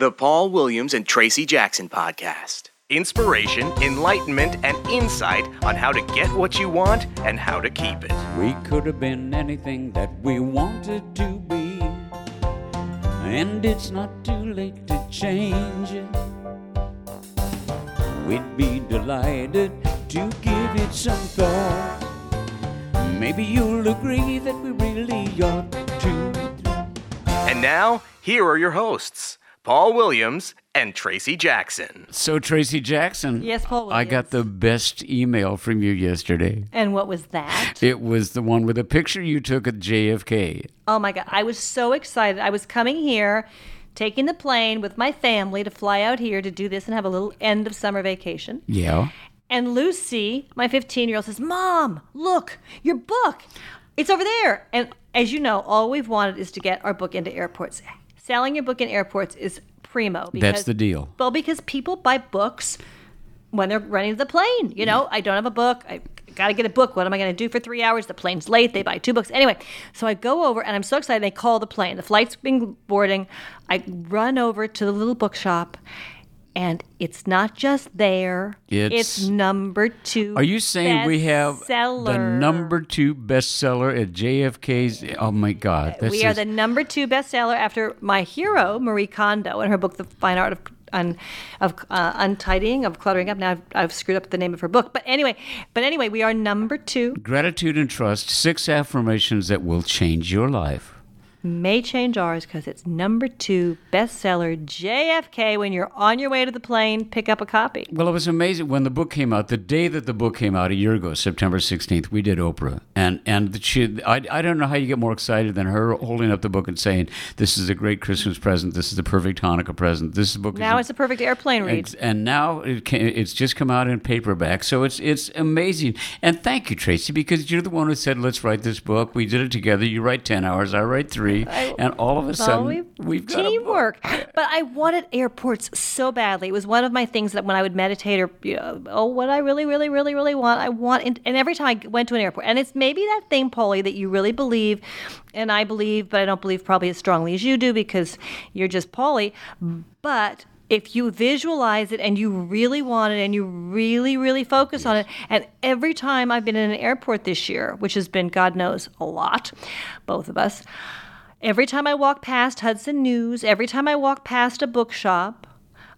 The Paul Williams and Tracy Jackson Podcast. Inspiration, enlightenment, and insight on how to get what you want and how to keep it. We could have been anything that we wanted to be. And it's not too late to change it. We'd be delighted to give it some thought. Maybe you'll agree that we really ought to. And now, here are your hosts, Paul Williams and Tracy Jackson. So, Tracy Jackson. Yes, Paul I got the best email from you yesterday. And what was that? It was the one with a picture you took at JFK. Oh my God. I was so excited. I was coming here, taking the plane with my family to fly out here to do this and have a little end of summer vacation. Yeah. And Lucy, my 15 year old, says, Mom, look, your book. It's over there. And as you know, all we've wanted is to get our book into airports. Selling your book in airports is primo. That's the deal. Well, because people buy books when they're running to the plane. You know, mm. I don't have a book. I got to get a book. What am I going to do for three hours? The plane's late. They buy two books. Anyway, so I go over and I'm so excited. They call the plane. The flight's been boarding. I run over to the little bookshop. And it's not just there. It's- number two. Are you saying we have the number two bestseller at JFK's? Oh my God. We are the number two bestseller after my hero Marie Kondo and her book, The Fine Art of un, of uh, Untidying, of Cluttering Up. Now I've, I've screwed up the name of her book, but anyway, but anyway, we are number two. Gratitude and trust, six affirmations that will change your life. May change ours because it's number two bestseller. JFK. When you're on your way to the plane, pick up a copy. Well, it was amazing when the book came out. The day that the book came out a year ago, September 16th, we did Oprah. And and she, I, I don't know how you get more excited than her holding up the book and saying, This is a great Christmas present. This is the perfect Hanukkah present. This book Now a- it's a perfect airplane read. And, and now it can, it's just come out in paperback, so it's it's amazing. And thank you, Tracy, because you're the one who said, "Let's write this book." We did it together. You write ten hours, I write three, and all of a sudden we- we've a teamwork. But I wanted airports so badly. It was one of my things that when I would meditate or you know, oh, what I really, really, really, really want, I want. And, and every time I went to an airport, and it's maybe that thing, Polly, that you really believe, and I believe, but I don't believe probably as strongly as you do because you're just Polly. But if you visualize it and you really want it and you really, really focus on it, and every time I've been in an airport this year, which has been, God knows, a lot, both of us, every time I walk past Hudson News, every time I walk past a bookshop,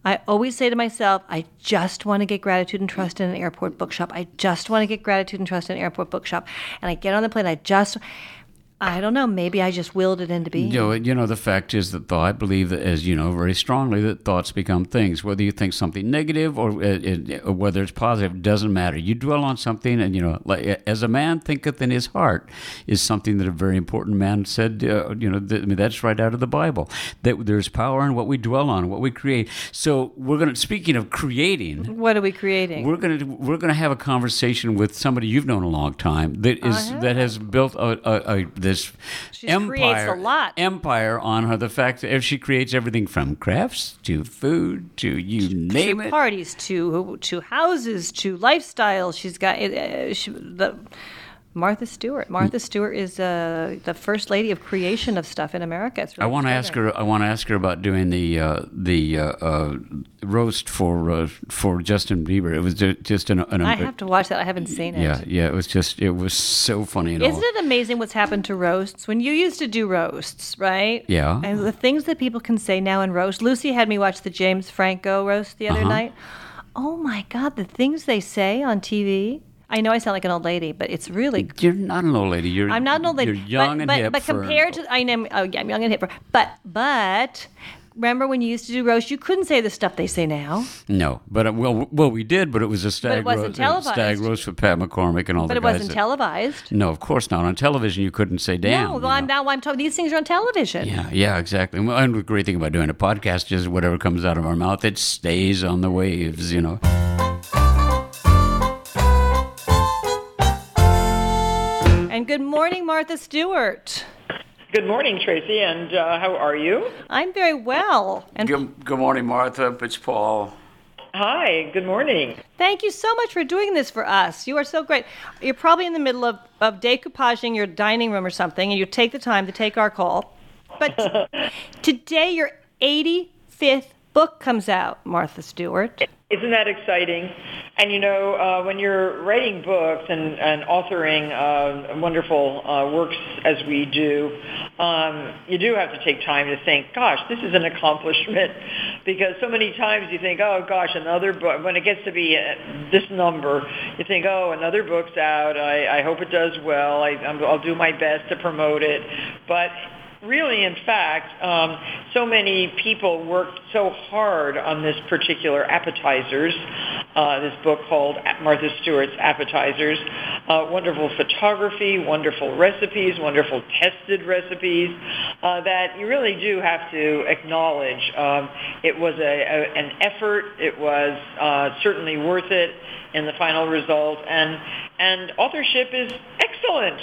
I always say to myself, I just want to get gratitude and trust in an airport bookshop. I just want to get gratitude and trust in an airport bookshop. And I get on the plane, I just, I don't know, maybe I just willed it into being. You know, you know, the fact is that though I believe that, as you know, very strongly that thoughts become things. Whether you think something negative or, uh, or whether it's positive, doesn't matter. You dwell on something, and you know, like as a man thinketh in his heart, is something that a very important man said. Uh, you know, th- I mean, that's right out of the Bible. That there's power in what we dwell on, what we create. So we're going to. Speaking of creating, What are we creating? we're gonna we're gonna have a conversation with somebody you've known a long time that is that has built a, a, a this She creates empire a lot. empire on her. The fact that if she creates everything from crafts to food to you name to it. parties, to to houses, to lifestyle. She's got uh, she, the Martha Stewart. Martha Stewart is uh, the first lady of creation of stuff in America. It's I want to ask her. I want to ask her about doing the uh, the uh, uh, roast for uh, for Justin Bieber. It was just an. an I have to watch that. I haven't seen it. yeah, yeah. It was just. It was so funny. Isn't it amazing what's happened to roasts? When you used to do roasts, right? Yeah. And the things that people can say now in roast. Lucy had me watch the James Franco roast the Uh-huh. other night. Oh my God, the things they say on TV. I know I sound like an old lady, but it's really You're not an old lady. You're. I'm not an old lady. You're young but, and but, hip. But compared to, I am, oh yeah, I'm young and hip. But, but, remember when you used to do roast, you couldn't say the stuff they say now. No, but uh, well, well, we did, but it was a stag wasn't roast, uh, stag roast with Pat McCormick and all But the guys. But it wasn't that- televised. No, of course not. On television, you couldn't say "damn." no, you well, I'm now I'm talking. These things are on television. Yeah, yeah, exactly. And the great thing about doing a podcast is whatever comes out of our mouth, it stays on the waves. You know. Good morning, Martha Stewart. Good morning, Tracy, and uh, how are you? I'm very well. And Good, good morning, Martha. It's Paul. Hi, good morning. thank you so much for doing this for us. You are so great. You're probably in the middle of, of decoupaging your dining room or something, and you take the time to take our call. But t- today your 85th book comes out, Martha Stewart. Isn't that exciting? And you know, uh, when you're writing books and, and authoring uh, wonderful uh, works as we do, um, you do have to take time to think, gosh, this is an accomplishment. Because so many times you think, oh gosh, another book. When it gets to be uh, this number, you think, oh, another book's out. I, I hope it does well. I, I'll do my best to promote it. But really, in fact, um, so many people worked so hard on this particular appetizers, uh, this book called Martha Stewart's Appetizers. Uh, wonderful photography, wonderful recipes, wonderful tested recipes uh, that you really do have to acknowledge. Um, it was a, a, an effort. It was uh, certainly worth it in the final result, and and authorship is excellent.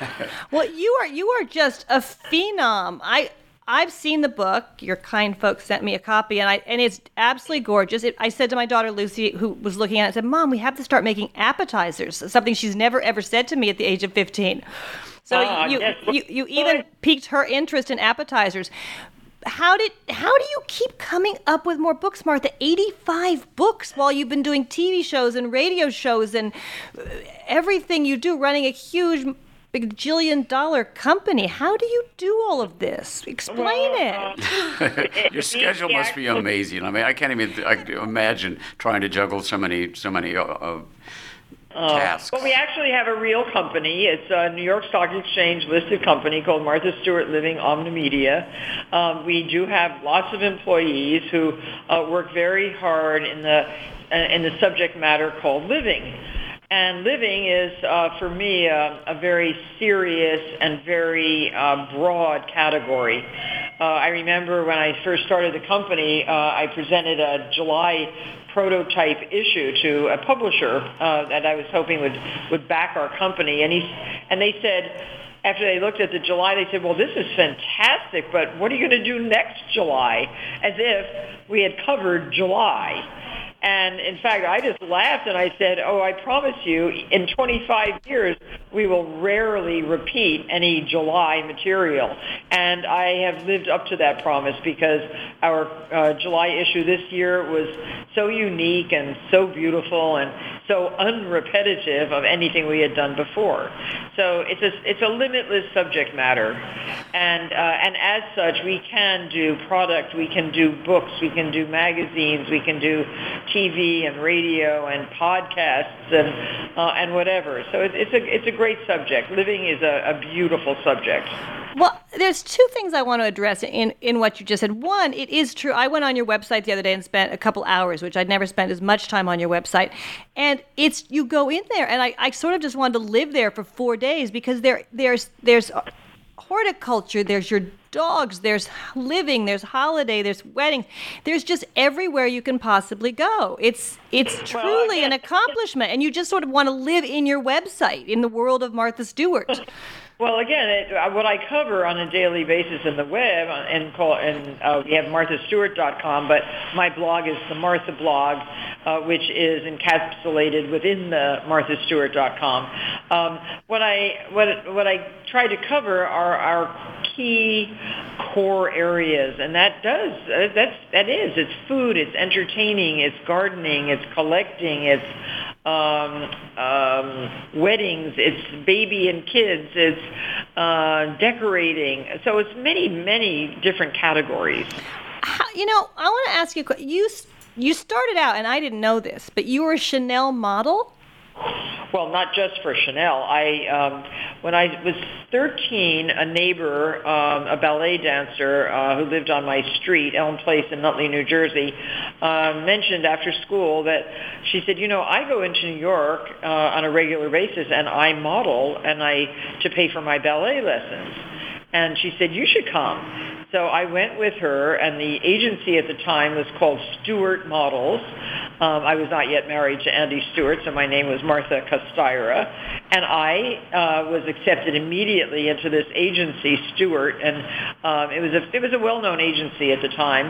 well, you are you are just a phenom. I I've seen the book. Your kind folks sent me a copy, and I and it's absolutely gorgeous. It, I said to my daughter Lucy, who was looking at it, I said, "Mom, we have to start making appetizers." Something she's never ever said to me at the age of fifteen. So uh, you, yes. you you even piqued her interest in appetizers how did how do you keep coming up with more books martha? 85 books while you've been doing tv shows and radio shows and uh, everything you do running a huge bajillion dollar company. How do you do all of this? Explain well, it. uh, your schedule must be amazing. I mean i can't even I imagine trying to juggle so many so many uh, Well, we actually have a real company. It's a New York Stock Exchange listed company called Martha Stewart Living Omnimedia. Um, we do have lots of employees who uh, work very hard in the uh, in the subject matter called living. And living is, uh, for me, uh, a very serious and very uh, broad category. Uh, I remember when I first started the company, uh, I presented a July prototype issue to a publisher uh, that I was hoping would would back our company, and he and they said after they looked at the July, they said, well, this is fantastic, but what are you going to do next July? As if we had covered July. And in fact, I just laughed and I said, oh, I promise you, in 25 years, we will rarely repeat any July material. And I have lived up to that promise because our uh, July issue this year was so unique and so beautiful and so unrepetitive of anything we had done before. So it's a, it's a limitless subject matter. And, uh, and as such, we can do product, we can do books, we can do magazines, we can do TV and radio and podcasts and, uh, and whatever. So it, it's, a, it's a great subject. Living is a, a beautiful subject. Well, there's two things I want to address in, in what you just said. One, it is true. I went on your website the other day and spent a couple hours, which I'd never spent as much time on your website. And it's you go in there, and I, I sort of just wanted to live there for four days because there there's there's horticulture, there's your dogs, there's living, there's holiday, there's wedding, there's just everywhere you can possibly go. It's it's truly well, an accomplishment, and you just sort of want to live in your website in the world of Martha Stewart. Well, again, it, uh, what I cover on a daily basis in the web, uh, and, call, and uh, we have marthastewart.com, but my blog is the Martha blog, uh, which is encapsulated within the marthastewart.com. Um, what I what what I try to cover are our key core areas, and that does uh, that's that is it's food, it's entertaining, it's gardening, it's collecting, it's um, um, weddings, it's baby and kids, it's uh, decorating. So it's many, many different categories. How, you know, I want to ask you. You you started out, and I didn't know this, but you were a Chanel model. Well, not just for Chanel. I, um, when I was 13, a neighbor, um, a ballet dancer uh, who lived on my street, Elm Place in Nutley, New Jersey, uh, mentioned after school that she said, you know, I go into New York uh, on a regular basis and I model and I to pay for my ballet lessons. And she said, you should come. So I went with her, and the agency at the time was called Stewart Models. Um, I was not yet married to Andy Stewart, so my name was Martha Kostyra. And I uh, was accepted immediately into this agency, Stewart, and um, it was a it was a well-known agency at the time,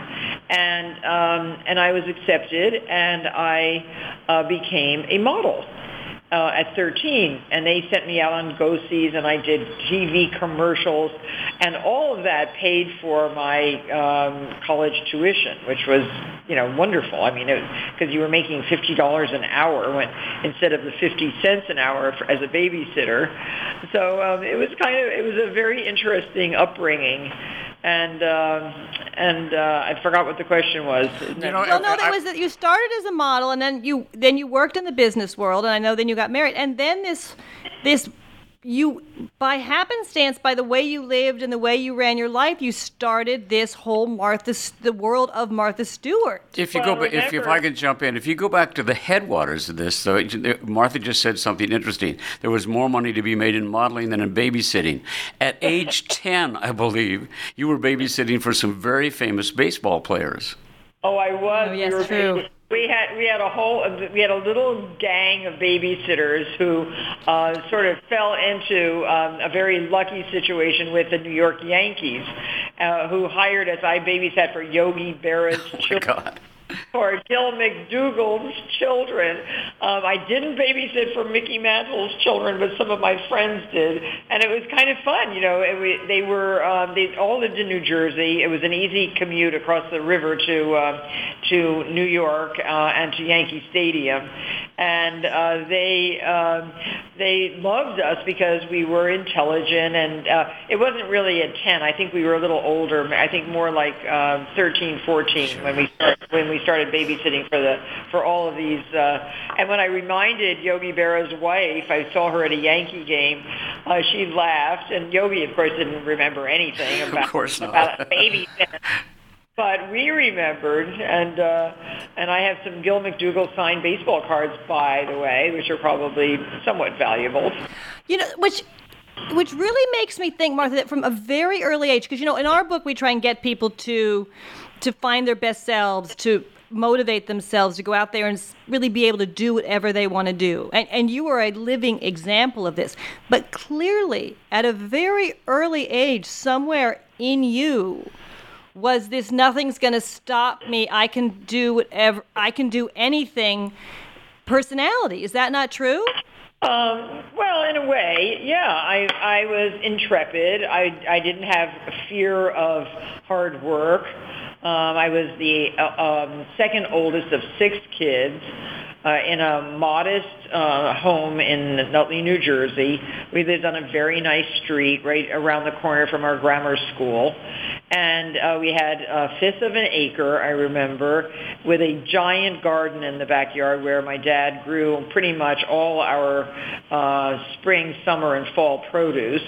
and um, and I was accepted, and I uh, became a model uh, at 13, and they sent me out on go-sees, and I did TV commercials, and all of that paid for my um, college tuition, which was, you know, wonderful. I mean, because you were making $50 an hour when instead of the 50 cents an hour for, as a babysitter. So um, it was kind of, it was a very interesting upbringing and uh, and uh, I forgot what the question was. You know, well, no, that was that you started as a model, and then you then you worked in the business world, and I know then you got married, and then this this you by happenstance by the way you lived and the way you ran your life you started this whole martha the world of martha stewart. If you well, go if, if i can jump in if you go back to the headwaters of this so martha just said something interesting. There was more money to be made in modeling than in babysitting. At age 10 i believe you were babysitting for some very famous baseball players. Oh i was. Oh, yes, true. We had we had a whole we had a little gang of babysitters who uh, sort of fell into um, a very lucky situation with the New York Yankees, uh, who hired us. I babysat for Yogi Berra's oh children for Gil McDougald's children. Um, I didn't babysit for Mickey Mantle's children, but some of my friends did, and it was kind of fun. You know, it, they were um, they all lived in New Jersey. It was an easy commute across the river to uh, to New York uh, and to Yankee Stadium, and uh, they um, they loved us because we were intelligent, and uh, it wasn't really at ten. I think we were a little older. I think more like uh, 13, 14 when we started, when we started babysitting for the for all of these. Uh, and when I reminded Yogi Berra's wife, I saw her at a Yankee game. Uh, she laughed, and Yogi, of course, didn't remember anything about, of course not. about a baby. but we remembered, and uh, and I have some Gil McDougald signed baseball cards, by the way, which are probably somewhat valuable. You know, which which really makes me think, Martha, that from a very early age, because you know, in our book we try and get people to to find their best selves, to motivate themselves to go out there and really be able to do whatever they want to do. And, and you are a living example of this. But clearly, at a very early age, somewhere in you, was this nothing's going to stop me. I can do whatever, I can do anything personality. Is that not true? Um, well, in a way, yeah. I I was intrepid. I I didn't have fear of hard work. Um, I was the uh, um, second oldest of six kids uh, in a modest uh, home in Nutley, New Jersey. We lived on a very nice street right around the corner from our grammar school. And uh, we had a fifth of an acre, I remember, with a giant garden in the backyard where my dad grew pretty much all our uh, spring, summer, and fall produce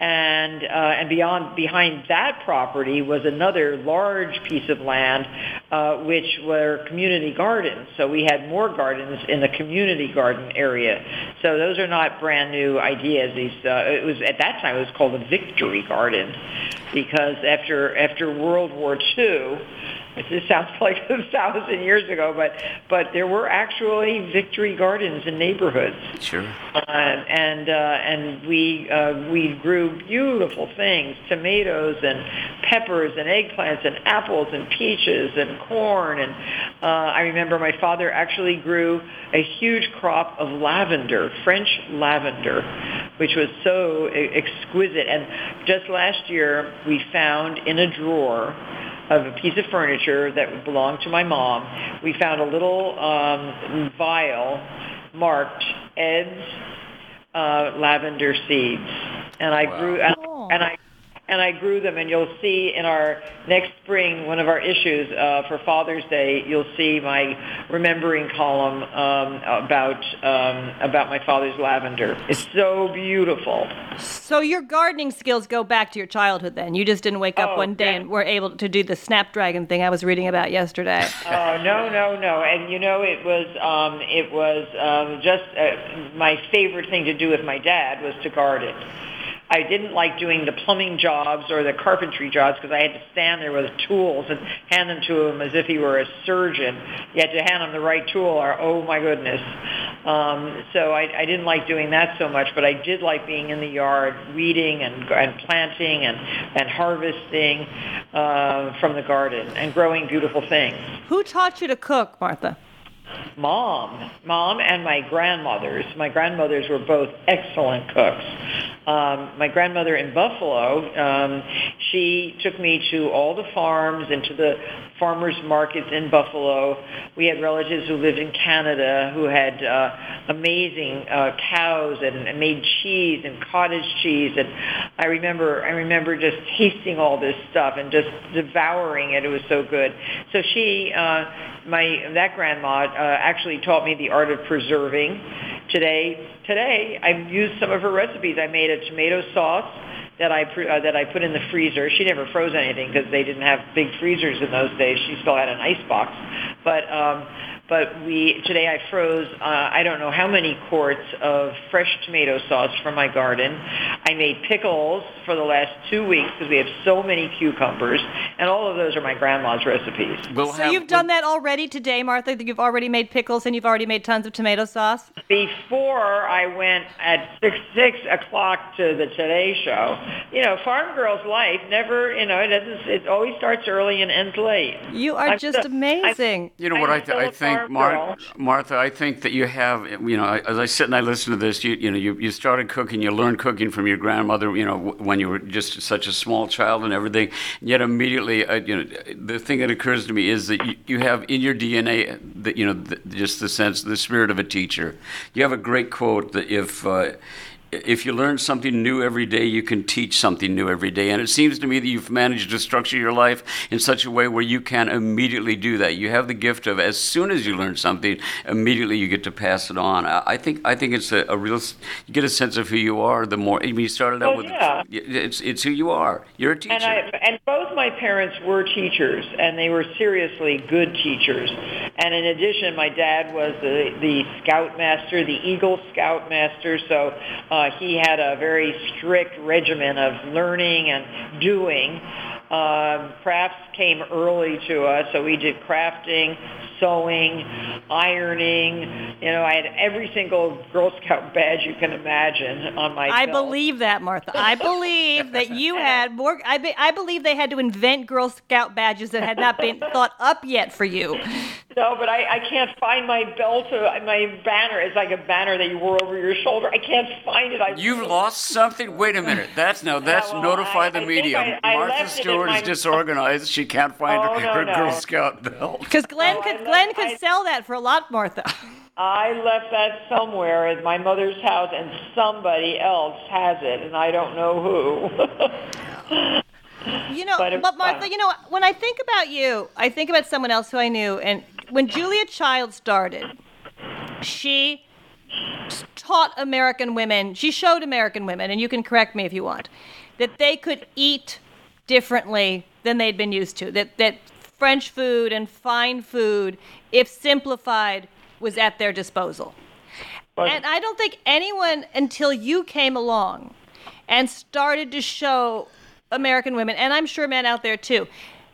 and uh, and beyond behind that property was another large piece of land, uh, which were community gardens. So we had more gardens in the community garden area. So those are not brand new ideas. These uh, it was at that time it was called a victory garden, because after after World War II this sounds like a thousand years ago, but but there were actually victory gardens in neighborhoods. Sure. Uh, and uh, and we uh, we grew beautiful things: tomatoes and peppers and eggplants and apples and peaches and corn. And uh, I remember my father actually grew a huge crop of lavender, French lavender, which was so exquisite. And just last year, we found in a drawer of a piece of furniture that belonged to my mom. We found a little um, vial marked Ed's uh, lavender seeds, and I wow. grew and, and I and I grew them. And you'll see in our next spring, one of our issues uh, for Father's Day, you'll see my remembering column um, about um, about my father's lavender. It's so beautiful. So your gardening skills go back to your childhood. Then you just didn't wake up oh, one day and were able to do the snapdragon thing I was reading about yesterday. Oh no no no! And you know it was um, it was um, just uh, my favorite thing to do with my dad was to garden. I didn't like doing the plumbing jobs or the carpentry jobs because I had to stand there with tools and hand them to him as if he were a surgeon. You had to hand him the right tool or, oh my goodness. Um, so I, I didn't like doing that so much, but I did like being in the yard, weeding and, and planting and, and harvesting uh, from the garden and growing beautiful things. Who taught you to cook, Martha? mom, mom and my grandmothers. My grandmothers were both excellent cooks. Um, my grandmother in Buffalo, um, she took me to all the farms and to the farmers markets in Buffalo. We had relatives who lived in Canada who had uh, amazing uh, cows and, and made cheese and cottage cheese. And I remember, I remember just tasting all this stuff and just devouring it. It was so good. So she, uh, my that grandma, uh, actually taught me the art of preserving. Today, today I used some of her recipes. I made a tomato sauce that I uh, that I put in the freezer. She never froze anything because they didn't have big freezers in those days. She still had an ice box, but um, but we today I froze uh, I don't know how many quarts of fresh tomato sauce from my garden. I made pickles for the last two weeks because we have so many cucumbers, and all of those are my grandma's recipes. We'll so have, you've done that already today, Martha. That you've already made pickles and you've already made tons of tomato sauce. Before I went at six six o'clock to the Today Show, you know, farm girl's life never, you know, it doesn't. It always starts early and ends late. You are I'm just still, amazing. I'm, you know what I, th- I think Mar- Martha, I think that you have, you know, as I sit and I listen to this, you, you know, you, you started cooking, you learned cooking from your grandmother, you know, when you were just such a small child and everything. Yet immediately, uh, you know, the thing that occurs to me is that you, you have in your DNA, that you know, the, just the sense, the spirit of a teacher. You have a great quote that if uh, if you learn something new every day, you can teach something new every day. And it seems to me that you've managed to structure your life in such a way where you can immediately do that. You have the gift of, as soon as you learn something, immediately you get to pass it on. I think I think it's a, a real. You get a sense of who you are. The more I mean, you started out oh, with, yeah. it's it's who you are. You're a teacher. And, I, and both my parents were teachers, and they were seriously good teachers. And in addition, my dad was the the scout master, the Eagle Scout master. So. Uh, he had a very strict regimen of learning and doing. Uh, crafts came early to us, so we did crafting, sewing, ironing. You know, I had every single Girl Scout badge you can imagine on my. I belt. believe that, Martha. I believe that you had more. I, be, I believe they had to invent Girl Scout badges that had not been thought up yet for you. No, but I, I can't find my belt, uh, my banner. It's like a banner that you wore over your shoulder. I can't find it. I You've lost something? Wait a minute. That's no, that's yeah, well, notify I, the I media. I, Martha Stewart is disorganized. She can't find oh, her, no, her no. Girl Scout belt. Because Glenn could Glenn could sell that for a lot, Martha. I left that somewhere at my mother's house, and somebody else has it, and I don't know who. You know, but, but Martha, fun. you know, when I think about you, I think about someone else who I knew, and when Julia Child started, she taught American women, she showed American women, and you can correct me if you want, that they could eat differently than they'd been used to. That that French food and fine food, if simplified, was at their disposal. But, and I don't think anyone until you came along and started to show American women, and I'm sure men out there too,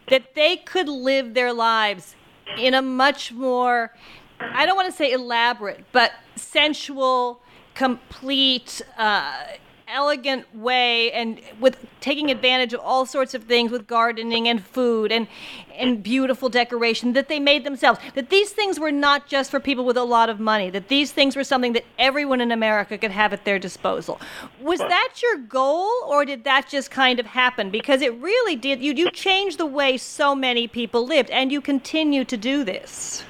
that they could live their lives in a much more, I don't want to say elaborate, but sensual, complete, uh, elegant way and with taking advantage of all sorts of things with gardening and food and and beautiful decoration that they made themselves. That these things were not just for people with a lot of money. That these things were something that everyone in America could have at their disposal. Was that your goal or did that just kind of happen? Because it really did you you changed the way so many people lived and you continue to do this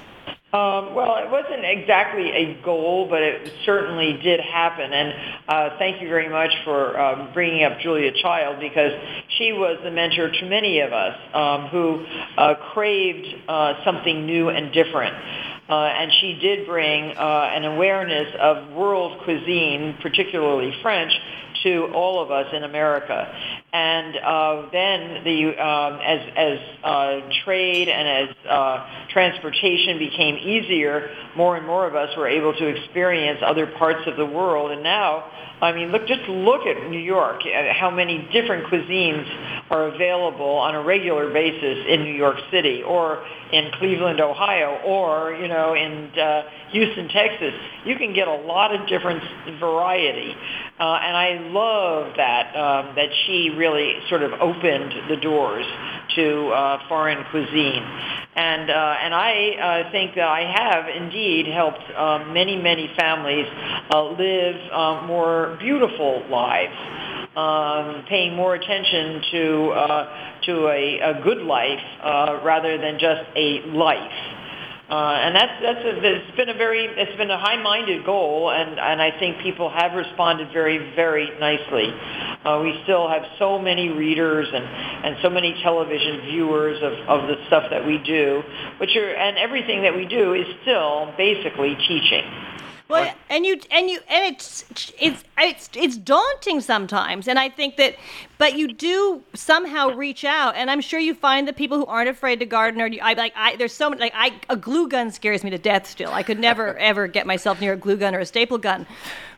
um, well, it wasn't exactly a goal, but it certainly did happen. And uh, thank you very much for um, bringing up Julia Child because she was the mentor to many of us um, who uh, craved uh, something new and different. Uh, and she did bring uh, an awareness of world cuisine, particularly French, to all of us in America. And uh, then the um, as as uh, trade and as uh, transportation became easier, more and more of us were able to experience other parts of the world. And now, I mean, look just look at New York. Uh, how many different cuisines are available on a regular basis in New York City, or in Cleveland, Ohio, or you know in uh, Houston, Texas. You can get a lot of different variety, uh, and I love that um, that she really sort of opened the doors to uh, foreign cuisine. And, uh, and I uh, think that I have indeed helped uh, many, many families uh, live uh, more beautiful lives, um, paying more attention to, uh, to a, a good life uh, rather than just a life. Uh, and that's that's a, it's been a very it's been a high-minded goal, and and I think people have responded very very nicely. Uh, we still have so many readers and and so many television viewers of of the stuff that we do, which are and everything that we do is still basically teaching. Well, and you and you and it's it's it's it's daunting sometimes, and I think that, but you do somehow reach out, and I'm sure you find the people who aren't afraid to garden or I like I there's so many like I a glue gun scares me to death. Still, I could never ever get myself near a glue gun or a staple gun.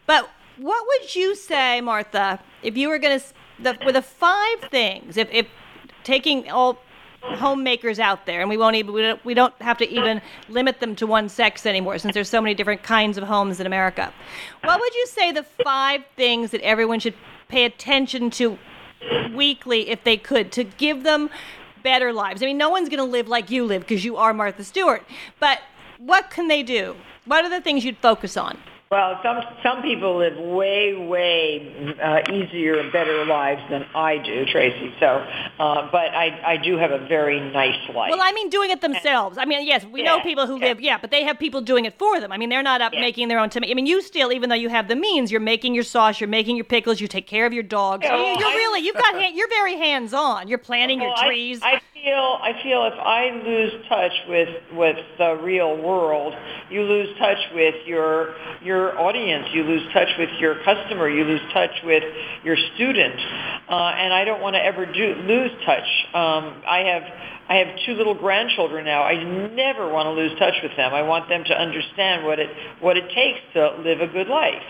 But what would you say, Martha, if you were going to the with the five things if if taking all homemakers out there, and we won't even we don't, we don't have to even limit them to one sex anymore, since there's so many different kinds of homes in America. What would you say the five things that everyone should pay attention to weekly, if they could, to give them better lives? I mean, no one's going to live like you live because you are Martha Stewart, but what can they do? What are the things you'd focus on? Well, some some people live way way uh, easier and better lives than I do, Tracy. So, uh, but I I do have a very nice life. Well, I mean, doing it themselves. I mean, yes, we yeah, know people who yeah. live, yeah, but they have people doing it for them. I mean, they're not up yeah. making their own tomato. I mean, you still, even though you have the means, you're making your sauce, you're making your pickles, you take care of your dogs. you, are really, you've got, you're very hands on. You're planting well, your trees. I, I feel I feel if I lose touch with with the real world, you lose touch with your your audience, you lose touch with your customer, you lose touch with your student, uh, and I don't want to ever do lose touch. Um, I have I have two little grandchildren now. I never want to lose touch with them. I want them to understand what it what it takes to live a good life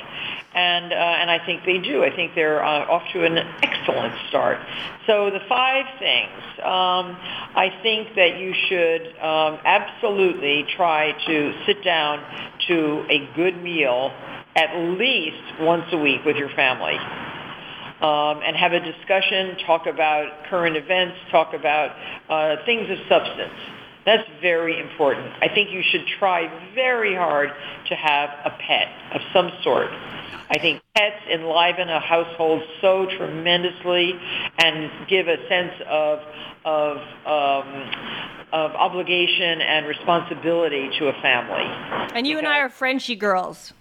and uh, and I think they do. I think they're uh, off to an excellent start. So the five things, um, I think that you should um, absolutely try to sit down to a good meal at least once a week with your family. Um, and have a discussion, talk about current events, talk about uh, things of substance. That's very important. I think you should try very hard to have a pet of some sort. I think pets enliven a household so tremendously and give a sense of of um, of obligation and responsibility to a family. And you because, and I are Frenchie girls.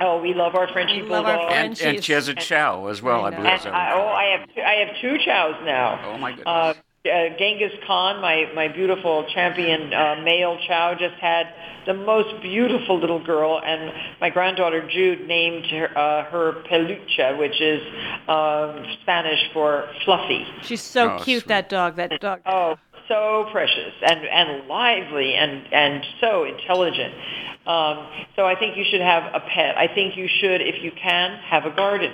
Oh, we love our Frenchie we love our and, and she has a chow as well, I, I believe. I, oh, I have two, I have two chows now. Oh my goodness. Uh, uh, Genghis Khan, my my beautiful champion uh, male chow, just had the most beautiful little girl, and my granddaughter Jude named her, uh, her Pelucha, which is um, Spanish for fluffy. She's so oh, cute, sweet. that dog. That dog. Oh, so precious and and lively and and so intelligent. Um, so I think you should have a pet. I think you should, if you can, have a garden.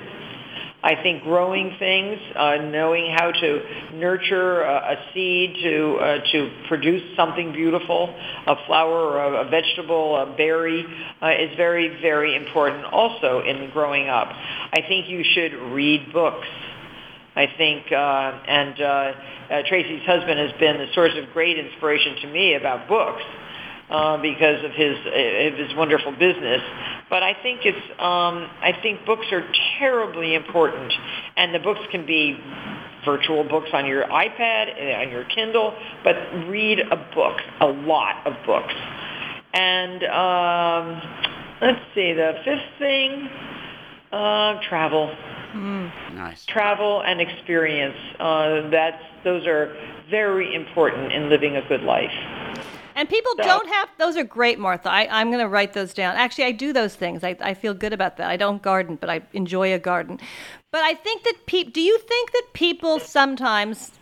I think growing things, uh, knowing how to nurture a, a seed to uh, to produce something beautiful, a flower or a, a vegetable, a berry, uh, is very very important. Also in growing up, I think you should read books. I think, uh, and uh, uh, Tracy's husband has been the source of great inspiration to me about books uh, because of his of his wonderful business. But I think it's um, I think books are terribly important, and the books can be virtual books on your iPad uh, on your Kindle, but read a book, a lot of books. And um, let's see, the fifth thing, uh, travel. Mm. Nice. Travel and experience. Uh, that's those are very important in living a good life. And people so. don't have, those are great, Martha. I, am going to write those down. Actually, I do those things. I, I feel good about that. I don't garden, but I enjoy a garden. But I think that people, do you think that people sometimes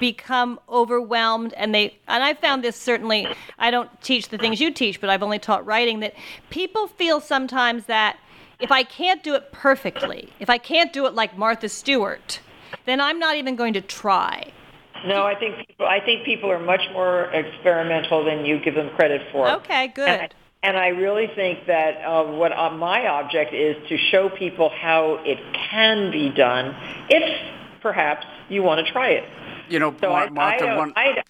become overwhelmed and they and I found this certainly I don't teach the things you teach but I've only taught writing that people feel sometimes that if I can't do it perfectly if I can't do it like Martha Stewart then I'm not even going to try no, I think people, I think people are much more experimental than you give them credit for. Okay, good. And I, and I really think that uh, what uh, my object is to show people how it can be done if perhaps you want to try it. You know, so Mar- Martha, I, I, one, I,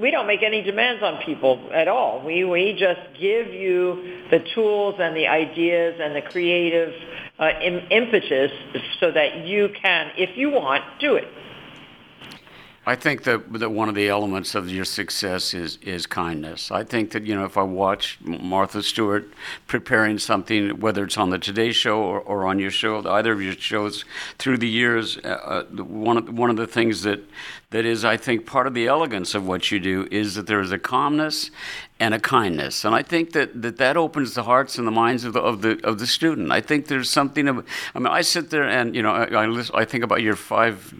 we don't make any demands on people at all. We we just give you the tools and the ideas and the creative uh, Im- impetus so that you can, if you want, do it. I think that, that one of the elements of your success is, is kindness. I think that, you know, if I watch Martha Stewart preparing something, whether it's on the Today Show or, or on your show, either of your shows through the years, uh, uh one, of, one of the things that, that is, I think, part of the elegance of what you do is that there is a calmness and a kindness. And I think that that, that opens the hearts and the minds of the, of the of the student. I think there's something of, I mean, I sit there and, you know, I, I, I think about your five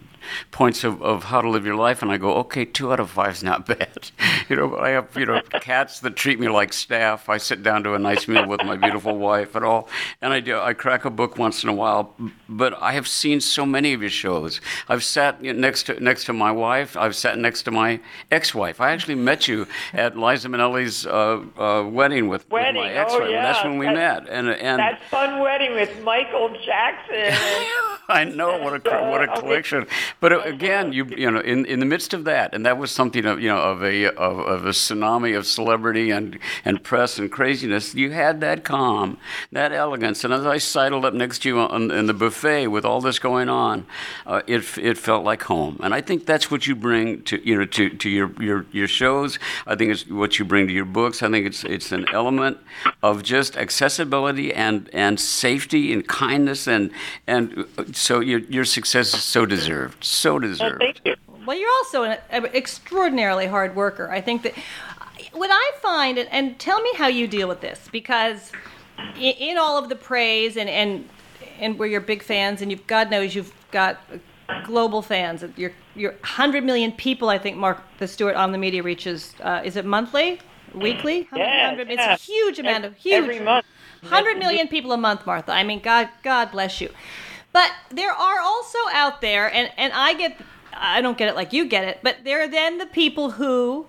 points of, of how to live your life, and I go, okay, two out of five is not bad. you know, I have you know cats that treat me like staff. I sit down to a nice meal with my beautiful wife and all, and I do. I crack a book once in a while, but I have seen so many of your shows. I've sat next to next to my wife. I've sat next to my ex-wife. I actually met you at Liza Minnelli's uh, uh, wedding with, wedding. with my ex-wife. Oh, yeah. That's when we that's, met. And and that fun wedding with Michael Jackson. I know what a what a collection. But uh, again, you you know, in, in the midst of that, and that was something of you know of a of, of a tsunami of celebrity and and press and craziness. You had that calm, that elegance, and as I sidled up next to you on, in the buffet with all this going on, uh, it it felt like home. And I think that's what you bring to you know to, to your, your your shows. I think it's what you bring to your books. I think it's it's an element of just accessibility and and safety and kindness and and uh, so your your success is so deserved, so deserved. Well, thank you. Well, you're also an, an extraordinarily hard worker. I think that what I find, and, and tell me how you deal with this, because in, in all of the praise and and and we're your big fans, and you've God knows you've got global fans. You're you're 100 million people. I think Mark the Stewart on the media reaches. Uh, is it monthly, weekly? Yeah, It's yeah. a huge amount of huge. Every month. 100 million people a month, Martha. I mean, God, God bless you. But there are also out there, and, and I get, I don't get it like you get it, but there are then the people who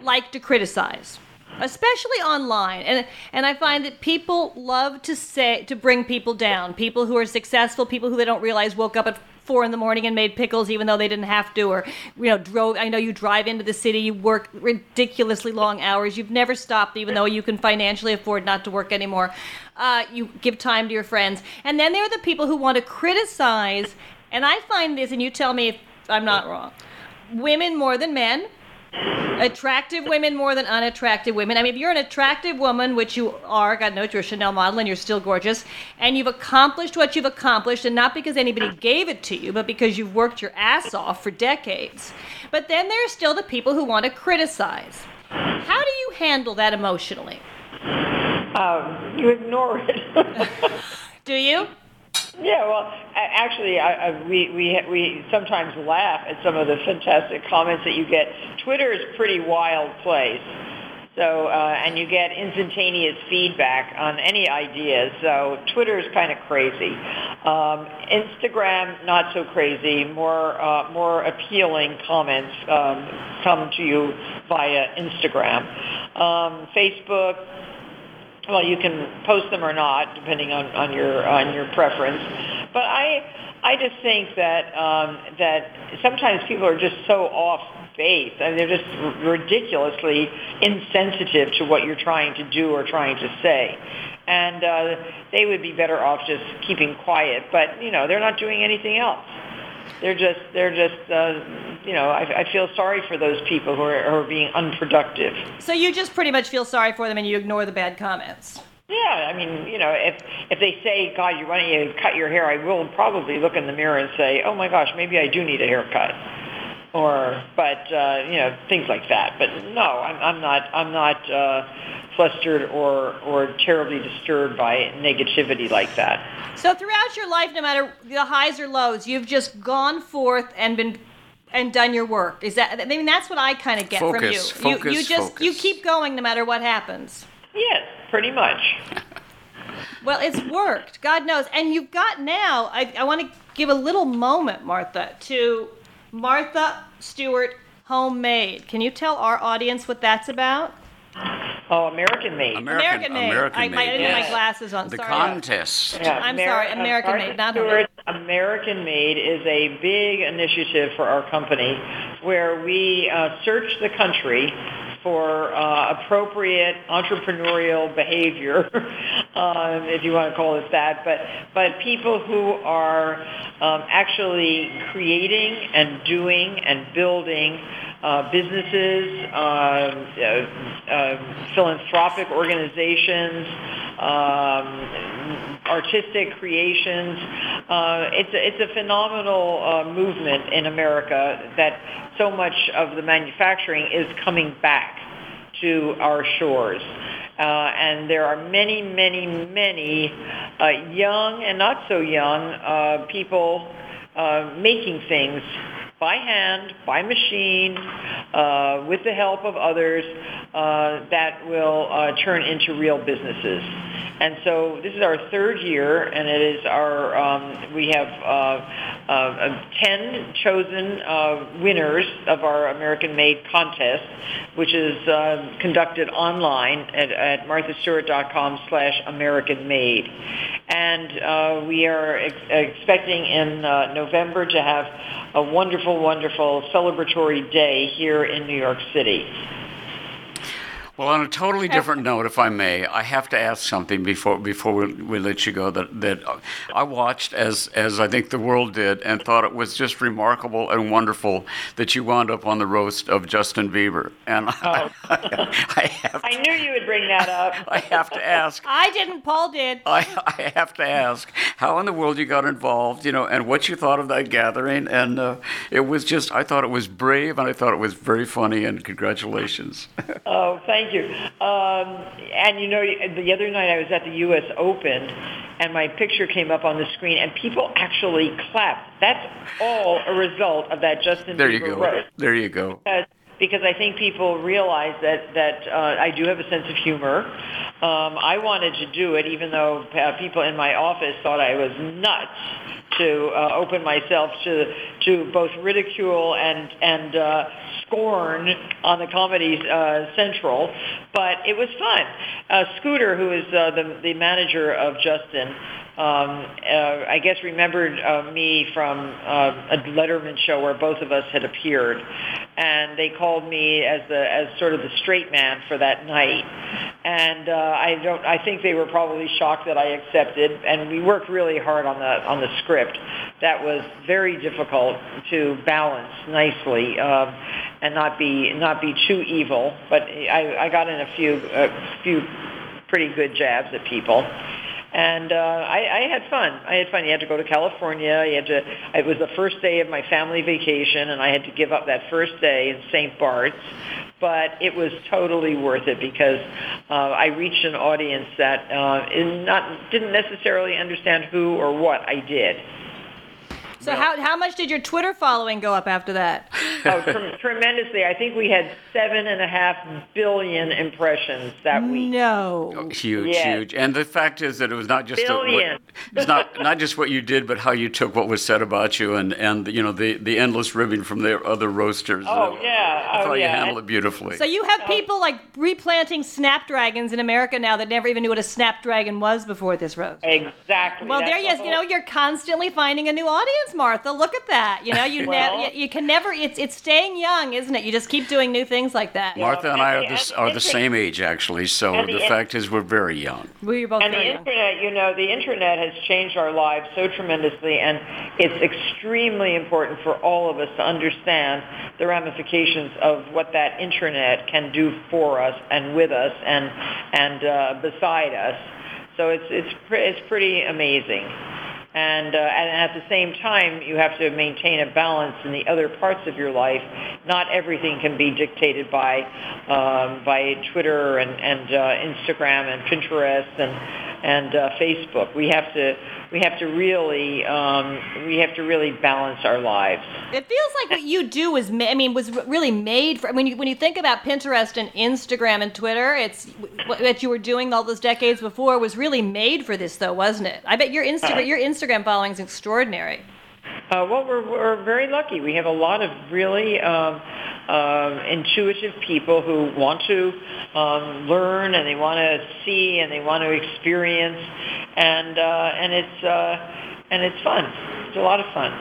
like to criticize, especially online. And, and I find that people love to say, to bring people down. People who are successful, people who they don't realize woke up at four in the morning and made pickles even though they didn't have to or you know drove i know you drive into the city you work ridiculously long hours you've never stopped even though you can financially afford not to work anymore. Uh, you give time to your friends. And then there are the people who want to criticize and i find this and you tell me if i'm not wrong women more than men attractive women more than unattractive women. I mean, if you're an attractive woman, which you are, God knows you're a Chanel model and you're still gorgeous, and you've accomplished what you've accomplished, and not because anybody gave it to you, but because you've worked your ass off for decades. But then there are still the people who want to criticize. How do you handle that emotionally? Um, you ignore it. Do you? Yeah, well, actually, I, I, we we we sometimes laugh at some of the fantastic comments that you get. Twitter is a pretty wild place, so uh, and you get instantaneous feedback on any ideas. So Twitter is kind of crazy. Um, Instagram not so crazy. More uh, more appealing comments um, come to you via Instagram. Um, Facebook well, you can post them or not, depending on, on your on your preference. But I I just think that um, that sometimes people are just so off base. I mean, they're just r- ridiculously insensitive to what you're trying to do or trying to say. And uh, they would be better off just keeping quiet. But you know, they're not doing anything else. They're just they're just uh, you know I, I feel sorry for those people who are, who are being unproductive. So you just pretty much feel sorry for them and you ignore the bad comments. Yeah, I mean, you know, if if they say, "God, you want to cut your hair," I will probably look in the mirror and say, "Oh my gosh, maybe I do need a haircut," or, but uh, you know, things like that. But no, I'm, I'm not. I'm not uh, flustered or or terribly disturbed by negativity like that. So throughout your life, no matter the highs or lows, you've just gone forth and been and done your work. Is that? I mean, that's what I kind of get Focus, from you. focus, you, you just you keep going no matter what happens. Yes, pretty much. Well, it's worked. God knows. And you've got now. I, I want to give a little moment, Martha, to Martha Stewart Homemade. Can you tell our audience what that's about? Oh, American made. American, American made. American I, my, I didn't have my glasses on. The sorry. contest. Yeah, I'm Ameri- sorry, American Martha made, not Stewart American Made is a big initiative for our company where we uh, search the country for uh, appropriate entrepreneurial behavior, um, if you want to call it that, but but people who are um, actually creating and doing and building uh, businesses, uh, uh, uh, philanthropic organizations, um, artistic creations. Uh, it's a, it's a phenomenal uh, movement in America that so much of the manufacturing is coming back to our shores. Uh, and there are many, many, many uh, young and not so young uh, people uh, making things by hand, by machine, uh, with the help of others uh, that will uh, turn into real businesses. And so this is our third year, and it is our um, we have uh, uh, ten chosen uh, winners of our American Made contest, which is conducted online at, at marthastewart.com slash American Made. And we are ex- expecting in November to have a wonderful, wonderful celebratory day here in New York City. Well, on a totally different note, if I may, I have to ask something before before we, we let you go. That that I watched as as I think the world did, and thought it was just remarkable and wonderful that you wound up on the roast of Justin Bieber. And I, I, have I knew you would bring that up. I have to ask. I didn't. Paul did. I, I have to ask how in the world you got involved, you know, and what you thought of that gathering. And uh, it was just, I thought it was brave and I thought it was very funny. And congratulations. Oh, thank you. Um, and you know, the other night I was at the U.S. Open, and my picture came up on the screen, and people actually clapped. That's all a result of that Justin there you go. roast. There you go. Because, because I think people realize that that uh, I do have a sense of humor. Um, I wanted to do it, even though uh, people in my office thought I was nuts to uh, open myself to to both ridicule and and uh, scorn on the Comedy uh, Central. But it was fun. Uh, Scooter, who is uh, the the manager of Justin. Um, uh, I guess remembered uh, me from uh, a Letterman show where both of us had appeared, and they called me as the as sort of the straight man for that night. And uh, I don't. I think they were probably shocked that I accepted. And we worked really hard on the on the script. That was very difficult to balance nicely um, and not be not be too evil. But I, I got in a few a few pretty good jabs at people and uh, I, I had fun. I had fun. You had to go to California. You had to. It was the first day of my family vacation, and I had to give up that first day in St. Bart's. But it was totally worth it because uh, I reached an audience that uh, not didn't necessarily understand who or what I did. So how how much did your Twitter following go up after that? Oh, trem- tremendously! I think we had seven and a half billion impressions that week. No. Huge, Yes. huge. And the fact is that it was not just the- what, Billion. it's not not just what you did, but how you took what was said about you, and and you know the the endless ribbing from the other roasters. Oh Uh, yeah, I oh thought you yeah. handled it beautifully. So you have people like replanting snapdragons in America now that never even knew what a snapdragon was before this roast. Exactly. Well, That's there you the you know whole- you're constantly finding a new audience, Martha. Look at that. You know you Well- ne- you, you can never. It's it's staying young, isn't it? You just keep doing new things like that. Martha and I are and the, the- are the the- same age, actually. So and the the- fact is, we're very young. We were both And the young. internet, you know, the internet has changed our lives so tremendously, and it's extremely important for all of us to understand the ramifications of what that internet can do for us and with us and and uh, beside us. So it's it's pre- it's pretty amazing. And, uh, and at the same time, you have to maintain a balance in the other parts of your life. Not everything can be dictated by um, by Twitter and, and uh, Instagram and Pinterest and and uh, Facebook. We have to we have to really um, we have to really balance our lives. It feels like what you do was, ma- I mean, was really made for. When you when you think about Pinterest and Instagram and Twitter, it's what what you were doing all those decades before was really made for this, though, wasn't it? I bet your Instagram your Instagram following is extraordinary. Uh, well, we're, we're very lucky. We have a lot of really um, um, intuitive people who want to um, learn and they want to see and they want to experience, and uh, and it's uh, and it's fun. It's a lot of fun.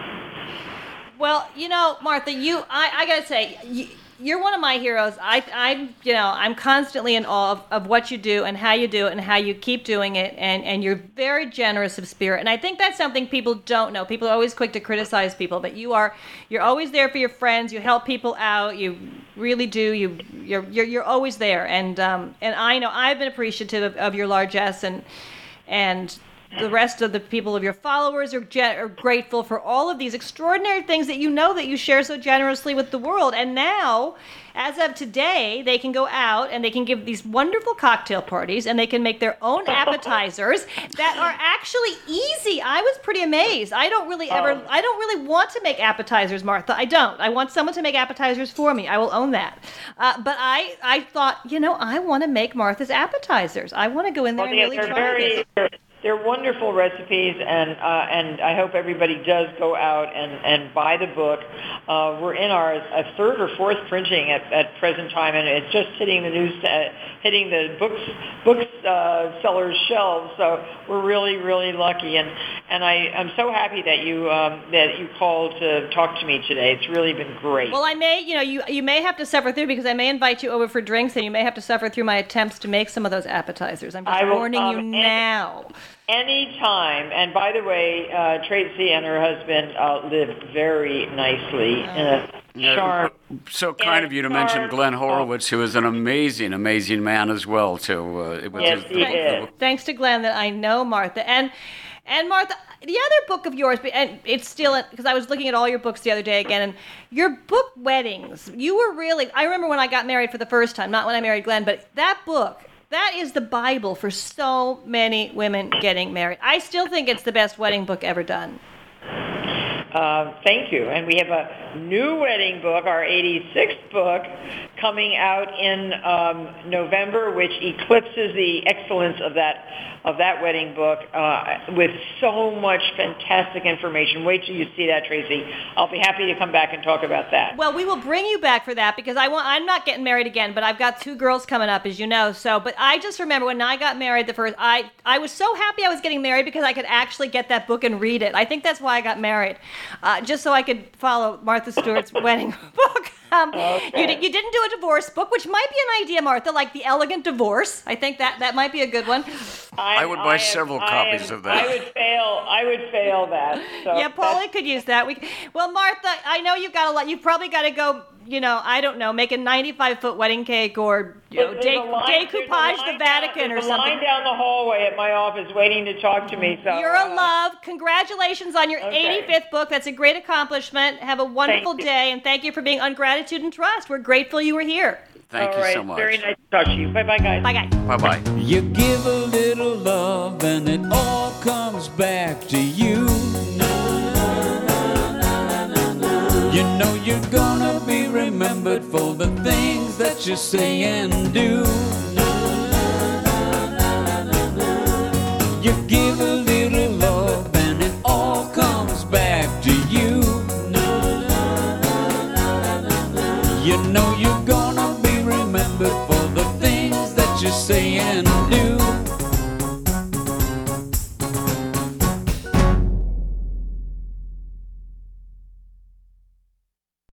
Well, you know, Martha, you I, I gotta say. You, you're one of my heroes. I, I'm, you know, I'm constantly in awe of, of what you do and how you do it and how you keep doing it. And, and you're very generous of spirit. And I think that's something people don't know. People are always quick to criticize people, but you are, you're always there for your friends. You help people out. You really do. You, you're, you're, you're always there. And, um, and I know I've been appreciative of, of your largesse and, and the rest of the people of your followers are, ge- are grateful for all of these extraordinary things that you know that you share so generously with the world. And now, as of today, they can go out and they can give these wonderful cocktail parties and they can make their own appetizers that are actually easy. I was pretty amazed. I don't really ever, oh. I don't really want to make appetizers, Martha. I don't. I want someone to make appetizers for me. I will own that. Uh, but I, I thought, you know, I want to make Martha's appetizers. I want to go in there well, and really try very, this. They're wonderful recipes, and uh, and I hope everybody does go out and, and buy the book. Uh, we're in our a third or fourth printing at, at present time, and it's just hitting the news, uh, hitting the books books uh, sellers' shelves. So we're really really lucky, and and I I'm so happy that you um, that you called to talk to me today. It's really been great. Well, I may you know you you may have to suffer through because I may invite you over for drinks, and you may have to suffer through my attempts to make some of those appetizers. I'm just will, warning um, you now. Anytime. And by the way, uh, Tracy and her husband uh, live very nicely in a charm. so kind of you to mention Glenn Horowitz, who is an amazing, amazing man as well. Too. Uh, yes, his, he is. Thanks to Glenn that I know Martha and. And Martha, the other book of yours, and it's still because I was looking at all your books the other day again, and your book weddings. You were really. I remember when I got married for the first time, not when I married Glenn, but that book that is the Bible for so many women getting married. I still think it's the best wedding book ever done. Uh, thank you. And we have a new wedding book, our 86th book, coming out in um, November, which eclipses the excellence of that of that wedding book uh, with so much fantastic information. Wait till you see that, Tracy. I'll be happy to come back and talk about that. Well, we will bring you back for that because I want. I'm not getting married again, but I've got two girls coming up, as you know. So, but I just remember when I got married the first. I I was so happy I was getting married because I could actually get that book and read it. I think that's why I got married, uh, just so I could follow Martha Stewart's wedding book. Um, okay. you, you didn't do a divorce book, which might be an idea, Martha, like the Elegant Divorce. I think that that might be a good one. I, I would buy I several am, copies am, of that. I would fail. I would fail that. So yeah, Paulie could use that. We, well, Martha, I know you've got a lot. You've probably got to go you know, I don't know, make a 95 foot wedding cake or, you know, de- decoupage the Vatican down, or something. line down the hallway at my office waiting to talk to me. So You're a uh, love. Congratulations on your okay. 85th book. That's a great accomplishment. Have a wonderful day, and thank you for being on Gratitude and Trust. We're grateful you were here. Thank All you right. so much. Very nice to talk to you. Bye bye, guys. Bye, guys. Bye bye. You give a little little love, and it all comes back to you. You know you're gonna be remembered for the things that you say and do. You give a little love, and it all comes back to you. You know you